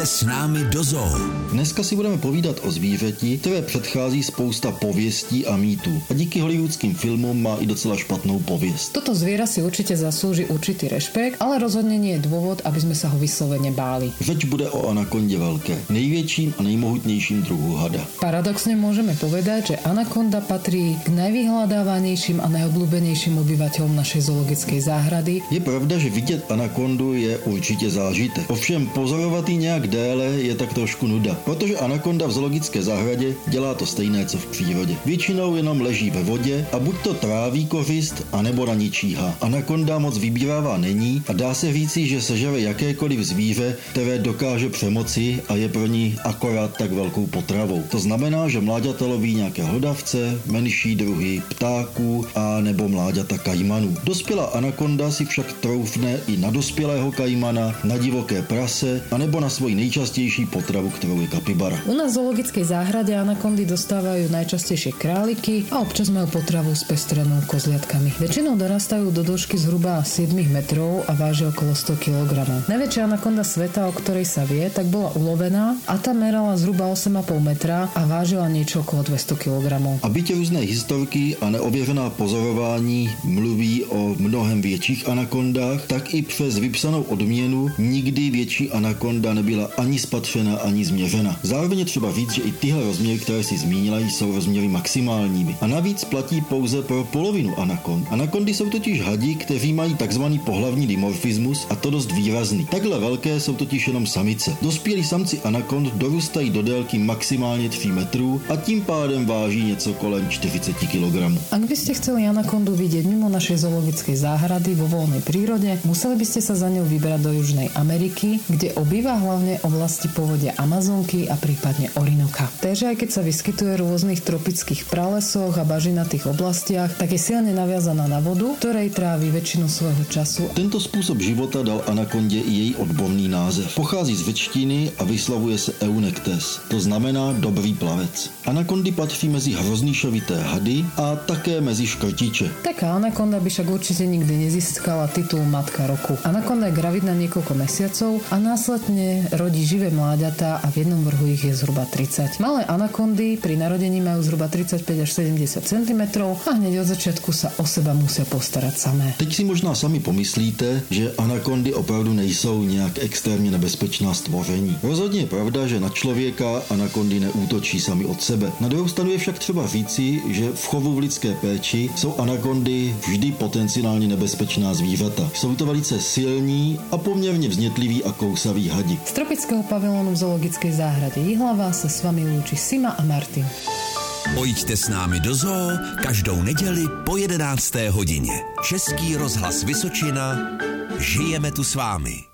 Pojďte s námi do zoo. Dneska si budeme povídat o zvířeti, které předchází spousta pověstí a mýtů. A díky hollywoodským filmům má i docela špatnou pověst. Toto zviera si určite zaslúži určitý rešpekt, ale rozhodne nie je dôvod, aby sme sa ho vyslovene báli. Řeč bude o anakondě velké, největším a nejmohutnějším druhu hada. Paradoxne môžeme povedať, že anakonda patrí k najvyhľadávanejším a najobľúbenejším obyvateľom našej zoologickej záhrady. Je pravda, že vidět anakondu je určitě zážitek. Ovšem pozorovat ji nějak déle je tak trošku nuda, protože anakonda v zoologické zahradě dělá to stejné, co v přírodě. Většinou jenom leží ve vodě a buď to tráví kořist, anebo na ní číhá. Anakonda moc vybírává není a dá se říci, že sežere jakékoliv zvíře, které dokáže přemoci a je pro ní akorát tak velkou potravou. To znamená, že mláďata loví nějaké hlodavce, menší druhy ptáků a nebo mláďata kajmanů. Dospělá anakonda si však troufne i na dospělého kajmana, na divoké prase a nebo na svoji nejčastější potravu, kterou je kapibara. U nás v zoologickej záhrade anakondy dostávajú najčastejšie králiky a občas majú potravu s pestrenú kozliatkami. Väčšinou dorastajú do dĺžky zhruba 7 metrov a vážia okolo 100 kg. Najväčšia anakonda sveta, o ktorej sa vie, tak bola ulovená a tá merala zhruba 8,5 metra a vážila niečo okolo 200 kg. A byť různé historky a neověřená pozorování mluví o mnohem větších anakondách, tak i přes vypsanou odměnu nikdy větší anakonda nebyla ani spatřena, ani změřena. Zároveň je třeba říct, že i tyhle rozměry, které si zmínila, jsou rozměry maximálními. A navíc platí pouze pro polovinu anakond. Anakondy jsou totiž hadi, kteří mají takzvaný pohlavní dimorfismus a to dost výrazný. Takhle velké jsou totiž jenom samice. Dospělí samci anakond dorůstají do délky maximálně 3 metrů a tím pádem váží něco kolem 40 kg. Ak by ste chceli anakondu vidieť mimo našej zoologickej záhrady vo voľnej prírode, museli by ste sa za ňou vybrať do Južnej Ameriky, kde obýva hlavne oblasti povodia Amazonky a prípadne Orinoka. Takže aj keď sa vyskytuje v rôznych tropických pralesoch a bažinatých oblastiach, tak je silne naviazaná na vodu, ktorej trávi väčšinu svojho času. Tento způsob života dal anakondě i její odborný název. Pochází z řečtiny a vyslovuje se eunektes, to znamená dobrý plavec. Anakondy patří mezi hroznýšovité hady a také mezi škrtiče. Taká anakonda by však určite nikdy nezískala titul Matka roku. Anakonda je gravidná niekoľko mesiacov a následne rodí živé mláďatá a v jednom vrhu ich je zhruba 30. Malé anakondy pri narodení majú zhruba 35 až 70 cm a hneď od začiatku sa o seba musia postarať samé. Teď si možná sami pomyslíte, že anakondy opravdu nejsou nějak extrémně nebezpečná stvoření. Rozhodně je pravda, že na člověka anakondy neútočí sami od sebe. Na druhou stranu je však třeba říci, že v chovu v lidské péči jsou anakondy vždy potenciálně nebezpečná zvířata. Jsou to velice silní a poměrně vznětliví a kousaví hadi. Z tropického pavilonu v zoologickej záhrade Jihlava sa s vami lúči Sima a Martin. Pojďte s námi do zoo každou neděli po 11. hodině. Český rozhlas Vysočina. Žijeme tu s vámi.